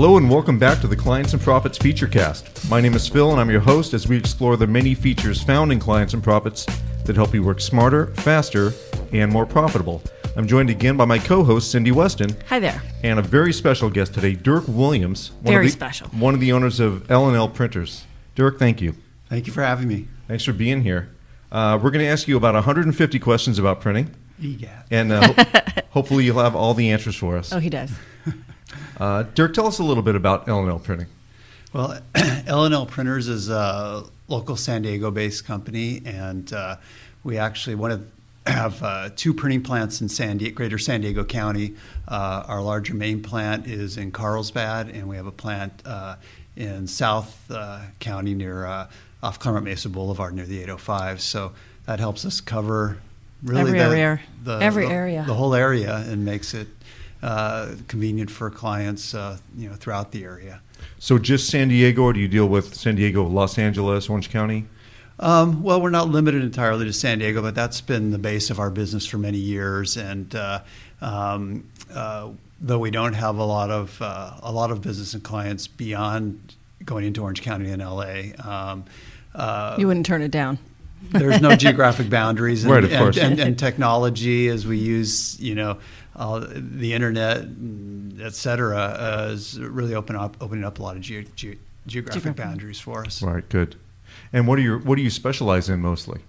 Hello and welcome back to the Clients and Profits Featurecast. My name is Phil and I'm your host as we explore the many features found in Clients and Profits that help you work smarter, faster, and more profitable. I'm joined again by my co-host Cindy Weston Hi there. and a very special guest today, Dirk Williams, one Very of the, special. one of the owners of L&L Printers. Dirk, thank you. Thank you for having me. Thanks for being here. Uh, we're going to ask you about 150 questions about printing, EGAT. and uh, ho- hopefully you'll have all the answers for us. Oh, he does. Uh, Dirk, tell us a little bit about L&L Printing. Well, L&L Printers is a local San Diego-based company, and uh, we actually one of have uh, two printing plants in San Diego, Greater San Diego County. Uh, our larger main plant is in Carlsbad, and we have a plant uh, in South uh, County near uh, off Clairemont Mesa Boulevard near the 805. So that helps us cover really Every the, area. the- Every the- area. the whole area, and makes it uh, convenient for clients, uh, you know, throughout the area. So just San Diego, or do you deal with San Diego, Los Angeles, Orange County? Um, well, we're not limited entirely to San Diego, but that's been the base of our business for many years. And uh, um, uh, though we don't have a lot of uh, a lot of business and clients beyond going into Orange County and LA, um, uh, You wouldn't turn it down. there's no geographic boundaries, and, Right, of and- course. And, and technology as we use, you know, uh, the internet, and et cetera, uh, is really open up, opening up a lot of ge- ge- geographic Geographic. boundaries for us. Right, good. And what do you what do you specialize in mostly?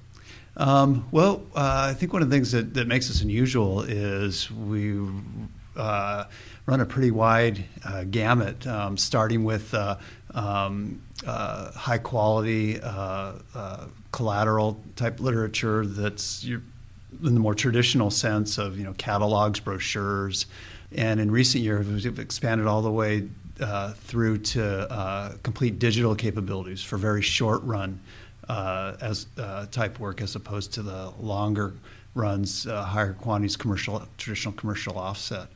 Um, well, uh, I think one of the things that, that makes us unusual is we uh, run a pretty wide uh, gamut, um, starting with uh, um, uh, high quality uh, uh, collateral type literature that's your, in the more traditional sense of you know catalogs, brochures, and in recent years we've expanded all the way uh, through to uh, complete digital capabilities for very short run uh, as uh, type work as opposed to the longer runs, uh, higher quantities commercial, traditional commercial offset.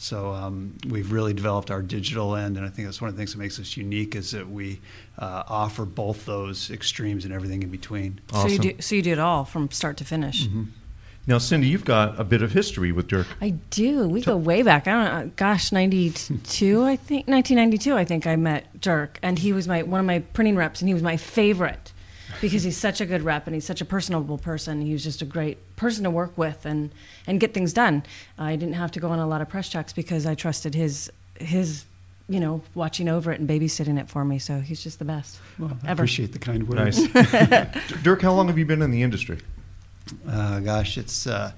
So um, we've really developed our digital end, and I think that's one of the things that makes us unique is that we uh, offer both those extremes and everything in between. So you do. So you do it all from start to finish. Now, Cindy, you've got a bit of history with Dirk. I do. We go way back. I don't know. Gosh, ninety two. I think nineteen ninety two. I think I met Dirk, and he was my one of my printing reps, and he was my favorite because he's such a good rep and he's such a personable person. He was just a great person to work with and and get things done. I didn't have to go on a lot of press checks because I trusted his his. You know, watching over it and babysitting it for me. So he's just the best. Well, I Ever. appreciate the kind words. Nice. Dirk, how long have you been in the industry? Uh, gosh, it's uh,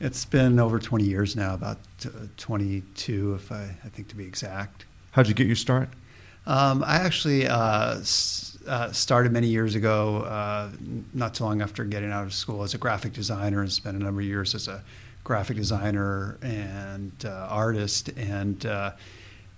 it's been over 20 years now, about uh, 22, if I, I think to be exact. How'd you get your start? Um, I actually uh, s- uh, started many years ago, uh, not too long after getting out of school, as a graphic designer, and spent a number of years as a graphic designer and uh, artist. And uh,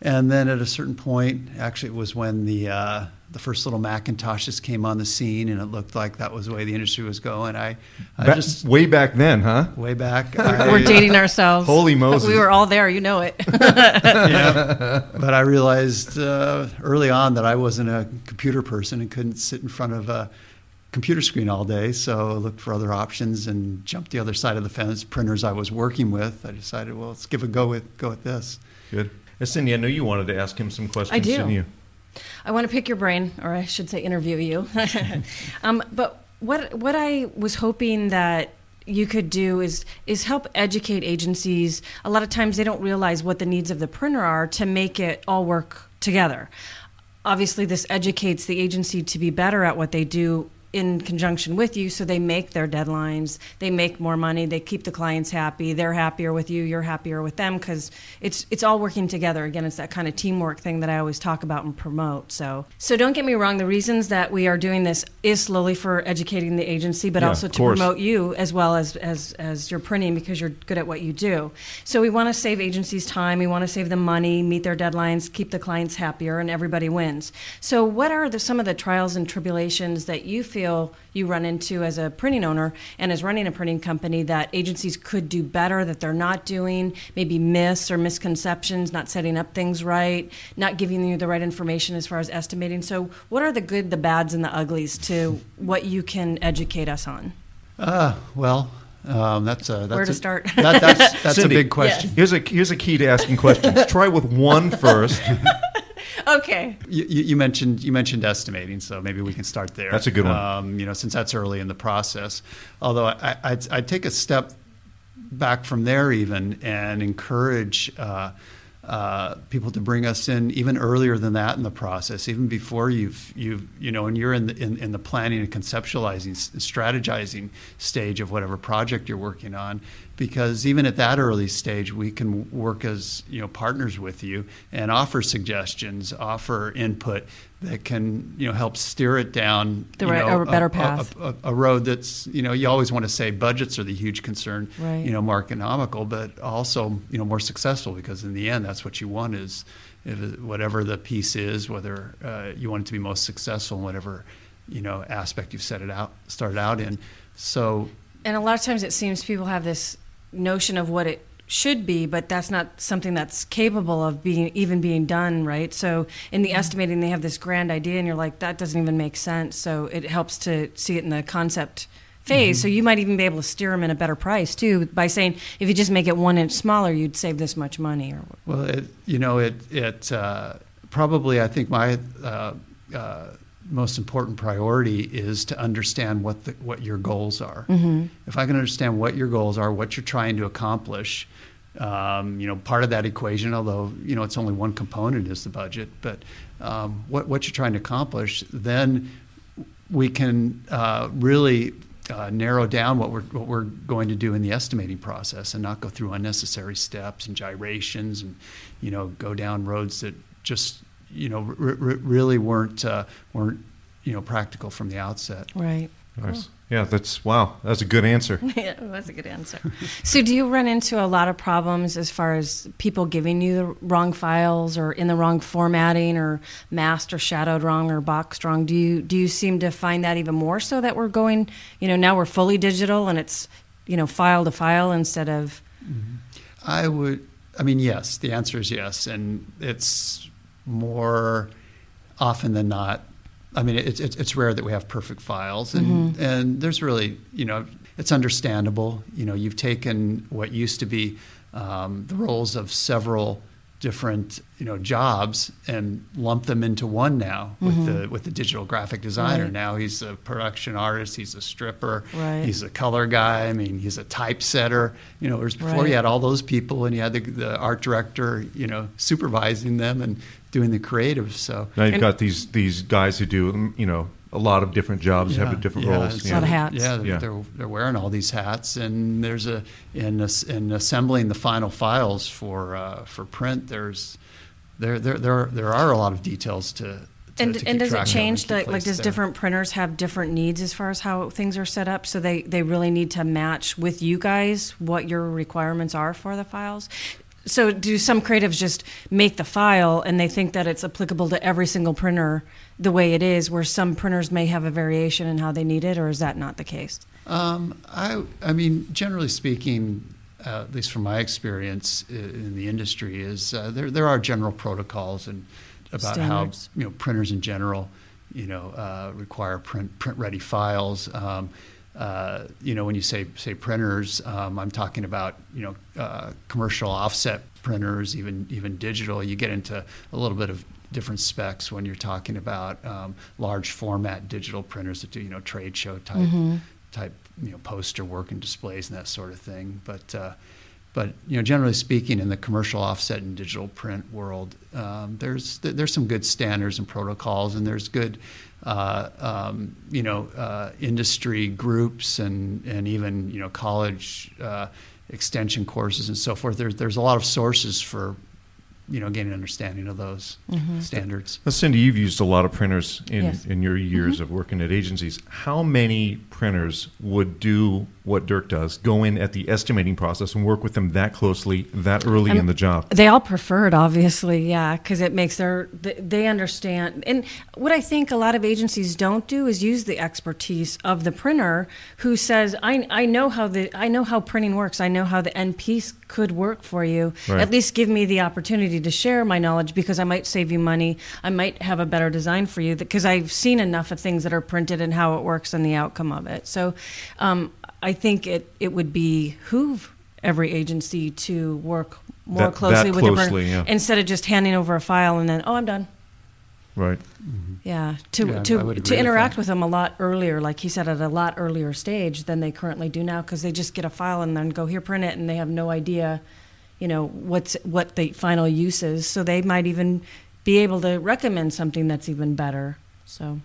and then at a certain point, actually, it was when the uh, the first little Macintoshes came on the scene, and it looked like that was the way the industry was going. I, I Ba- just way back then, huh? way back. I- We're dating ourselves. Holy Moses. We were all there. You know it. yeah. But I realized uh, early on that I wasn't a computer person and couldn't sit in front of a computer screen all day. So I looked for other options and jumped the other side of the fence. Printers I was working with, I decided, well, let's give a go with go with this. Good. Uh, Cindy, I know you wanted to ask him some questions, I do. didn't you? I want to pick your brain, or I should say, interview you. um, but what what I was hoping that you could do is is help educate agencies. A lot of times they don't realize what the needs of the printer are to make it all work together. Obviously, this educates the agency to be better at what they do in conjunction with you so they make their deadlines. They make more money. They keep the clients happy. They're happier with you. You're happier with them because it's it's all working together. Again it's that kind of teamwork thing that i always talk about and promote so. So don't get me wrong the reasons that we are doing this is slowly for educating the agency but Yeah, also to course. promote you as well as as as your printing because you're good at what you do. So we want to save agencies time. We want to save them money meet their deadlines keep the clients happier and everybody wins. So what are the, some of the trials and tribulations that you feel you run into as a printing owner and as running a printing company that agencies could do better that they're not doing maybe myths or misconceptions not setting up things right not giving you the right information as far as estimating so what are the good the bads and the uglies to what you can educate us on Uh, well, um, that's a that's Where to a, start? That, that's that's a big question. Here's a here's a key to asking questions. Try with one first, okay. You, you you mentioned you mentioned estimating, so maybe we can start there. That's a good one. Um, you know, since that's early in the process. Although I, I'd, I'd take a step back from there even and encourage uh, uh, people to bring us in even earlier than that in the process, even before you've you've you know, and you're in the in, in the planning and conceptualizing, strategizing stage of whatever project you're working on, because even at that early stage, we can work as you know partners with you and offer suggestions, offer input that can you know help steer it down The right- know, a better a- path. a, a road that's you know you always want to say budgets are the huge concern Right. you know more economical but also you know more successful because in the end that's what you want is if whatever the piece is whether uh, you want it to be most successful in whatever you know aspect you've set it out started out in so And a lot of times it seems people have this notion of what it should be, but that's not something that's capable of being even being done, right? So in the estimating, they have this grand idea, and you're like, that doesn't even make sense. So it helps to see it in the concept phase. So you might even be able to steer them in a better price too by saying, if you just make it one inch smaller, you'd save this much money. Or Well, it, you know, it, it uh, probably, I think my uh, uh, most important priority is to understand what, the, what your goals are. If I can understand what your goals are, what you're trying to accomplish, um, you know, part of that equation, although, you know, it's only one component is the budget, but um, what, what you're trying to accomplish, then we can uh, really uh, narrow down what we're what we're going to do in the estimating process and not go through unnecessary steps and gyrations and you know go down roads that just you know r- r- really weren't uh, weren't you know practical from the outset. right. Nice. Yeah, that's wow. That's a good answer. Yeah, that's a good answer. so, do you run into a lot of problems as far as people giving you the wrong files or in the wrong formatting or masked or shadowed wrong or boxed wrong? Do you do you seem to find that even more so that we're going, you know, now we're fully digital and it's, you know, file to file instead of I would. I mean, yes. The answer is yes, and it's more often than not. I mean, it's it's, it's rare that we have perfect files, and and there's really you know it's understandable. You know, you've taken what used to be um, the roles of several different you know jobs and lump them into one now with the mm-hmm. with the digital graphic designer. Right. Now he's a production artist, he's a stripper, Right. he's a color guy. I mean, he's a typesetter. You know, whereas before Right. you had all those people and you had the, the art director, you know, supervising them and doing the creative. So Now you've And- got these these guys who do you know a lot of different jobs, have different roles. it's- A lot of hats. Yeah, they're, Yeah. They're, they're wearing all these hats, and there's a in as- in assembling the final files for uh, for print. There's there there there there are a lot of details to. to and, to and does it change keep like, like does there. different printers have different needs as far as how things are set up so they, they really need to match with you guys what your requirements are for the files so do some creatives just make the file and they think that it's applicable to every single printer the way it is where some printers may have a variation in how they need it or is that not the case Um, I, I mean, generally speaking, uh, at least from my experience in the industry, is uh, there there are general protocols and about Standards. how you know printers in general, you know, uh, require print print ready files. Um, uh, you know, when you say say printers, um, I'm talking about you know uh, commercial offset printers, even even digital. You get into a little bit of different specs when you're talking about um, large format digital printers that do you know trade show type type you know poster work and displays and that sort of thing. But uh, but you know generally speaking, in the commercial offset and digital print world, um, there's there's some good standards and protocols, and there's good uh, um, you know uh, industry groups and and even you know college uh, extension courses and so forth. There's there's a lot of sources for you know gaining understanding of those standards. Now, Cindy, you've used a lot of printers in, Yes. in your years of working at agencies. How many printers would do what Dirk does, go in at the estimating process and work with them that closely, that early Um, in the job? They all prefer it, obviously, yeah, because it makes their they understand. And what I think a lot of agencies don't do is use the expertise of the printer, who says, "I I know how the I know how printing works. I know how the end piece could work for you. Right. At least give me the opportunity to share my knowledge because I might save you money. I might have a better design for you because I've seen enough of things that are printed and how it works and the outcome of it. So, um, I think it it would behoove every agency to work more That- closely that with the printer yeah. instead of just handing over a file and then oh I'm done. Right. Yeah, to Yeah, to to interact that. with them a lot earlier, like he said, at a lot earlier stage than they currently do now, because they just get a file and then go here, print it, and they have no idea, you know, what's what the final use is. So they might even be able to recommend something that's even better. So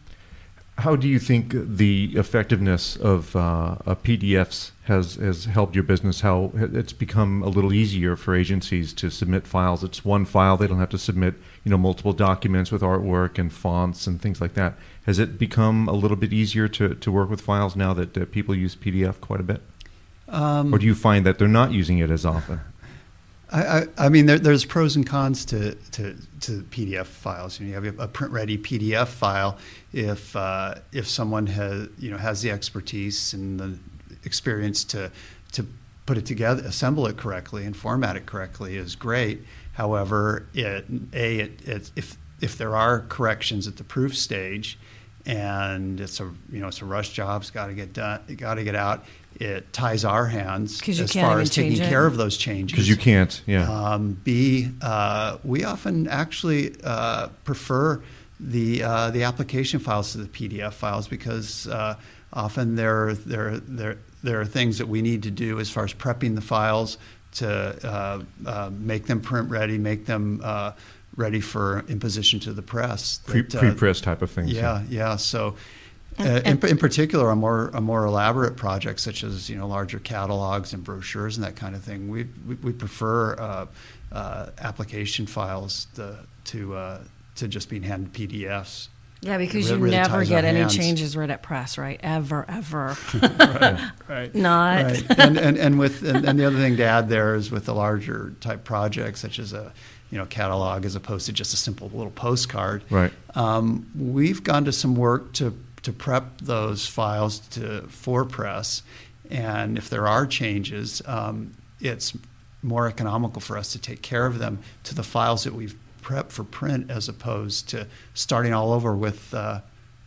How do you think the effectiveness of uh, uh, PDFs has, has helped your business? How it's become a little easier for agencies to submit files. It's one file; they don't have to submit, you know, multiple documents with artwork and fonts and things like that. Has it become a little bit easier to, to work with files now that uh, people use PDF quite a bit, Um, or do you find that they're not using it as often? I, I, mean, there, there's pros and cons to, to, to PDF files. You, know, you have a print-ready PDF file. If uh, if someone has you know has the expertise and the experience to to put it together, assemble it correctly, and format it correctly, is great. However, it a it, it if if there are corrections at the proof stage, and it's a you know it's a rush job, it's got to get done, got to get out. It ties our hands you as far as taking it. care of those changes. Because you can't, yeah. Um, B, uh, we often actually uh, prefer the uh, the application files to the PDF files because uh, often there there there there are things that we need to do as far as prepping the files to uh, uh, make them print ready, make them uh, ready for imposition to the press. Pre, that, uh, pre-press type of things. yeah, yeah. So, uh, in, in particular, a more a more elaborate project such as you know larger catalogs and brochures and that kind of thing, we we, we prefer uh, uh, application files to to, uh, to just being handed PDFs. yeah, because It you never ties get any hands. changes right at press, right? Ever, ever. Right. Not. Right. and, and, and with and, and the other thing to add there is with the larger type projects such as a you know catalog as opposed to just a simple little postcard. Right. Um, we've gone to some work to to prep those files to for press, and if there are changes, um, it's more economical for us to take care of them to the files that we've prepped for print as opposed to starting all over with uh,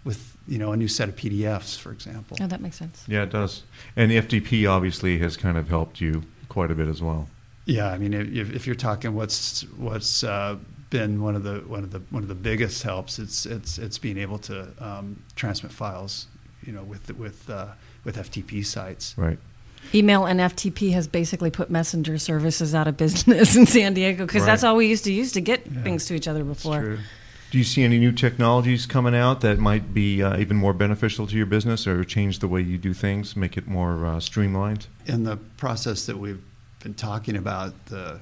with you know a new set of PDFs, for example. Oh, that makes sense. Yeah, it does. And FTP obviously has kind of helped you quite a bit as well. Yeah, I mean, if, if you're talking what's what's uh, been one of the one of the one of the biggest helps, it's it's it's being able to um, transmit files, you know, with with uh, with FTP sites. Right. Email and FTP has basically put messenger services out of business in San Diego because that's all we used to use to get Yeah. things to each other It's before. true. Do you see any new technologies coming out that might be uh, even more beneficial to your business or change the way you do things, make it more uh, streamlined? In the process that we've been talking about, the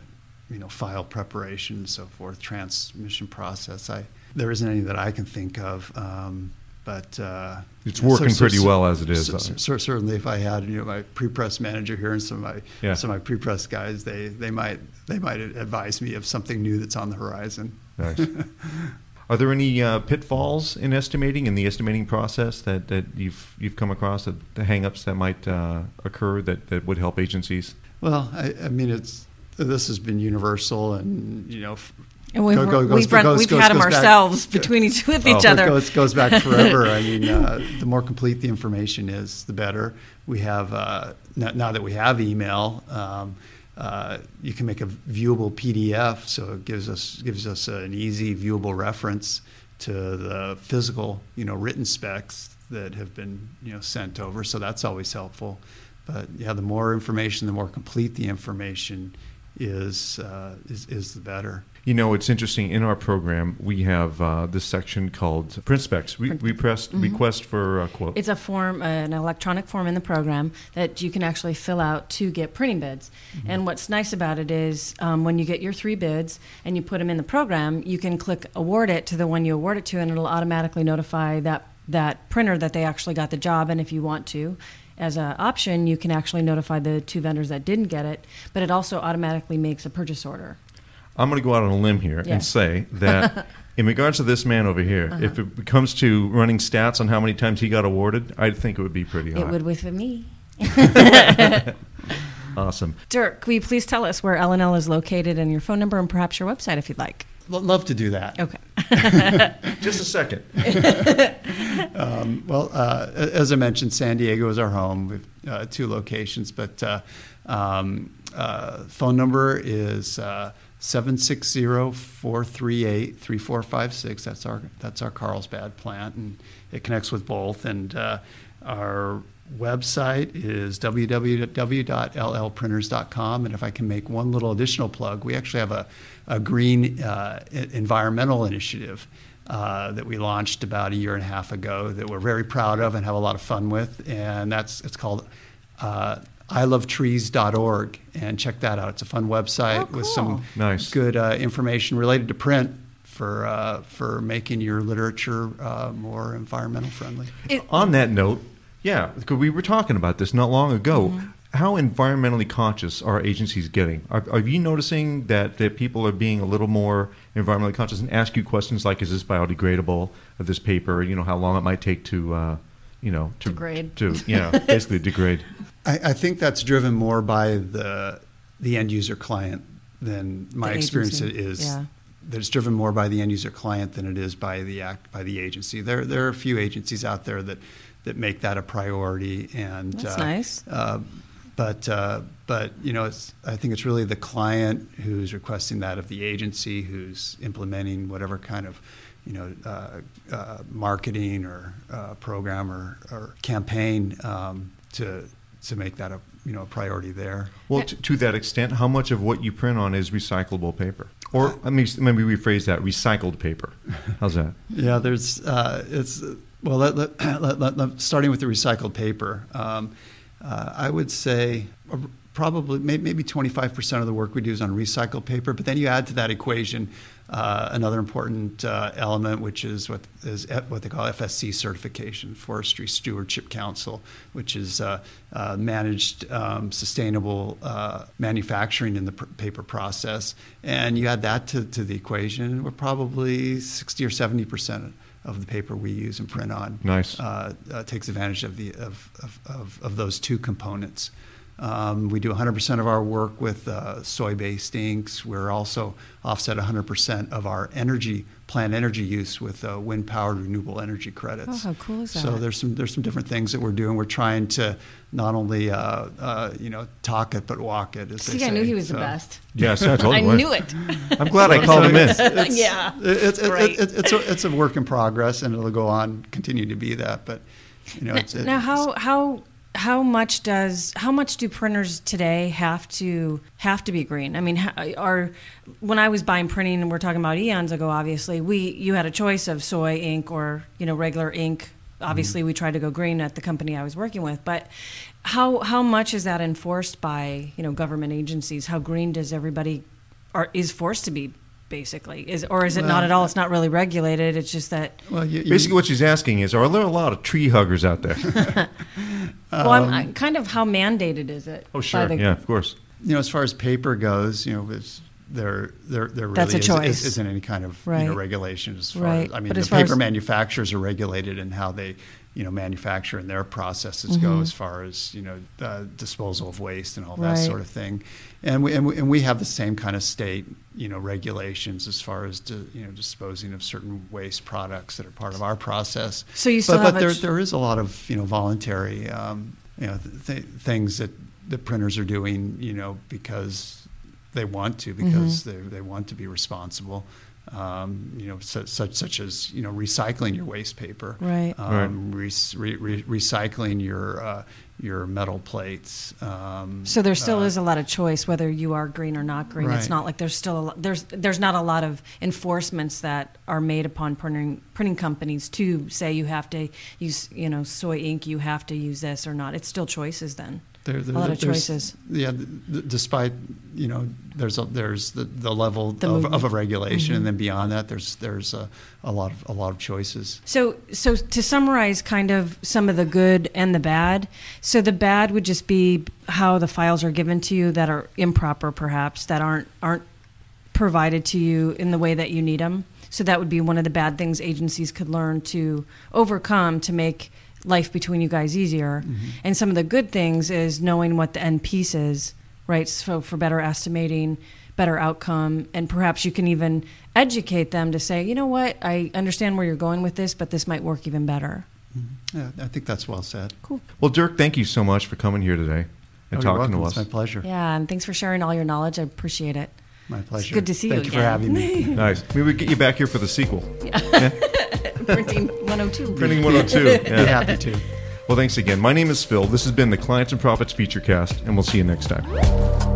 you know file preparation and so forth, transmission process, I there isn't any that I can think of. Um, but uh, It's you know, working cer- pretty cer- well as it is. cer- certainly, if I had you know my pre-press manager here and some of my Yeah. some of my pre-press guys, they they might they might advise me of something new that's on the horizon. Nice. Are there any uh, pitfalls in estimating in the estimating process that, that you've you've come across that the hangups that might uh, occur that, that would help agencies? Well, I, I mean, it's this has been universal, and you know, And we've, Go- go- goes- we've, run, goes- we've had them goes back- ourselves between each with each Oh. other. It goes, goes back forever. I mean, uh, the more complete the information is, the better. We have uh, now, now that we have email, um, uh, you can make a viewable PDF, so it gives us gives us an easy viewable reference to the physical, you know, written specs that have been you know sent over. So that's always helpful. But yeah, the more information, the more complete the information is uh, is, is the better. You know, it's interesting. In our program, we have uh, this section called print specs. We, we pressed request for a quote. It's a form, uh, an electronic form in the program that you can actually fill out to get printing bids. And what's nice about it is um, when you get your three bids and you put them in the program, you can click award it to the one you award it to, and it'll automatically notify that that printer that they actually got the job. And if you want to, as an option, you can actually notify the two vendors that didn't get it. But it also automatically makes a purchase order. I'm going to go out on a limb here Yeah. and say that in regards to this man over here, Uh-huh. if it comes to running stats on how many times he got awarded, I think it would be pretty high. It would with me. Awesome. Dirk, will you please tell us where L&L is located and your phone number and perhaps your website if you'd like? Lo- Love to do that. Okay. Just a second. Um, well, uh, as I mentioned, San Diego is our home. We've uh, two locations, but uh, um, uh, phone number is uh, 760-438-3456. That's our that's our Carlsbad plant, and it connects with both. And uh, our website is www.llprinters.com. And if I can make one little additional plug, we actually have a, a green uh, environmental initiative uh, that we launched about a year and a half ago that we're very proud of and have a lot of fun with. And that's it's called uh, ilovetrees.org. And check that out. It's a fun website Oh, with some Nice. good uh, information related to print for, uh, for making your literature uh, more environmental friendly. It- On that note, yeah, because we were talking about this not long ago. Mm-hmm. How environmentally conscious are agencies getting? Are, are you noticing that, that people are being a little more environmentally conscious and ask you questions like, "Is this biodegradable? Of this paper? You know, how long it might take to, uh, you know, to Degrade. to yeah, basically degrade." I, I think that's driven more by the the end user client than my The experience agency, is. yeah. That it's driven more by the end user client than it is by the act by the agency. There there are a few agencies out there that that make that a priority, and That's uh, nice. Uh, but uh, but you know, it's I think it's really the client who's requesting that of the agency, who's implementing whatever kind of you know uh, uh, marketing or uh, program or, or campaign um, to to make that a you know a priority there. Well, to, to that extent, how much of what you print on is recyclable paper? Or let me let me rephrase that: recycled paper. How's that? Yeah, there's uh, it's well, let, let- let- starting with the recycled paper, um, uh, I would say uh, probably maybe 25% of the work we do is on recycled paper. But then you add to that equation uh, another important uh, element, which is what is F- what they call FSC certification, Forestry Stewardship Council, which is uh, uh, managed um, sustainable uh, manufacturing in the pr- paper process. And you add that to, to the equation, we're probably 60 or 70 percent of the paper we use and print on Nice. uh, uh, takes advantage of the of, of, of, of those two components. Um, we do 100% of our work with uh, soy-based inks. We're also offset 100% of our energy plant energy use with uh, wind-powered renewable energy credits. Oh, how cool is that? So there's some there's some different things that we're doing. We're trying to not only uh, uh, you know talk it but walk it. As they See, I say. knew he was the best. Yes, I totally. I knew it. I'm glad I called him in. It's, Yeah. it's, it's, Great. it's, it's, a, it's a work in progress, and it'll go on, continue to be that. But you know, it's, now, how how how much does how much do printers today have to have to be green? I mean, are when I was buying printing, and we're talking about eons ago. Obviously, we you had a choice of soy ink or you know regular ink. Obviously, mm-hmm. we tried to go green at the company I was working with, but how how much is that enforced by you know government agencies? How green does everybody are is forced to be? Basically, is or is it not at all? It's not really regulated. It's just that well, you, you- Basically, what she's asking is: Are there a lot of tree huggers out there? well, I'm, I, kind of how mandated is it? oh, sure. the- yeah, of course. you know, as far as paper goes, you know, it's, there, there, there really That's a is, choice. is, not any kind of you Right. know, regulation as far Right. as, I mean, But the paper as- manufacturers are regulated in how they, you know, manufacture and their processes go Mm-hmm. as far as, you know, uh, disposal of waste and all that sort of thing. And we, and we, and we have the same kind of state, you know, regulations as far as, to, you know, disposing of certain waste products that are part of our process. So you still but, have but there, ch- there is a lot of you know voluntary um, you know th- th- things that the printers are doing you know because they want to because Mm-hmm. they they want to be responsible. Um, you know, such, such such as you know recycling your waste paper, Right. Um, re- re- re- recycling your uh, your metal plates. Um, So there still uh, is a lot of choice whether you are green or not green. It's not like there's still a lot, there's there's not a lot of enforcements that are made upon printing printing companies to say you have to use you know soy ink, you have to use this or not. It's still choices then. There, there, a lot of choices. Yeah, th- despite you know, there's a, there's the, the level The of. Mm-hmm. of a regulation, and then beyond that, there's there's a, a lot of a lot of choices. So, so to summarize, kind of some of the good and the bad. So the bad would just be how the files are given to you that are improper, perhaps that aren't aren't provided to you in the way that you need them. So that would be one of the bad things agencies could learn to overcome to make life between you guys easier. Mm-hmm. And some of the good things is knowing what the end piece is, right? So for better estimating, better outcome, and perhaps you can even educate them to say, you know what, I understand where you're going with this, but this might work even better. Mm-hmm. Yeah, I think that's well said. Cool. Well, Dirk, thank you so much for coming here today and Oh, you're talking welcome. to It's us. my pleasure. Yeah, and thanks for sharing all your knowledge. I appreciate it. My pleasure. good to see you Thank you for again. having me. Nice. Maybe we would get you back here for the sequel. Printing 102. Printing 102. Be Yeah. happy to. Well, thanks again. My name is Phil. This has been the Clients and Profits Featurecast, and we'll see you next time.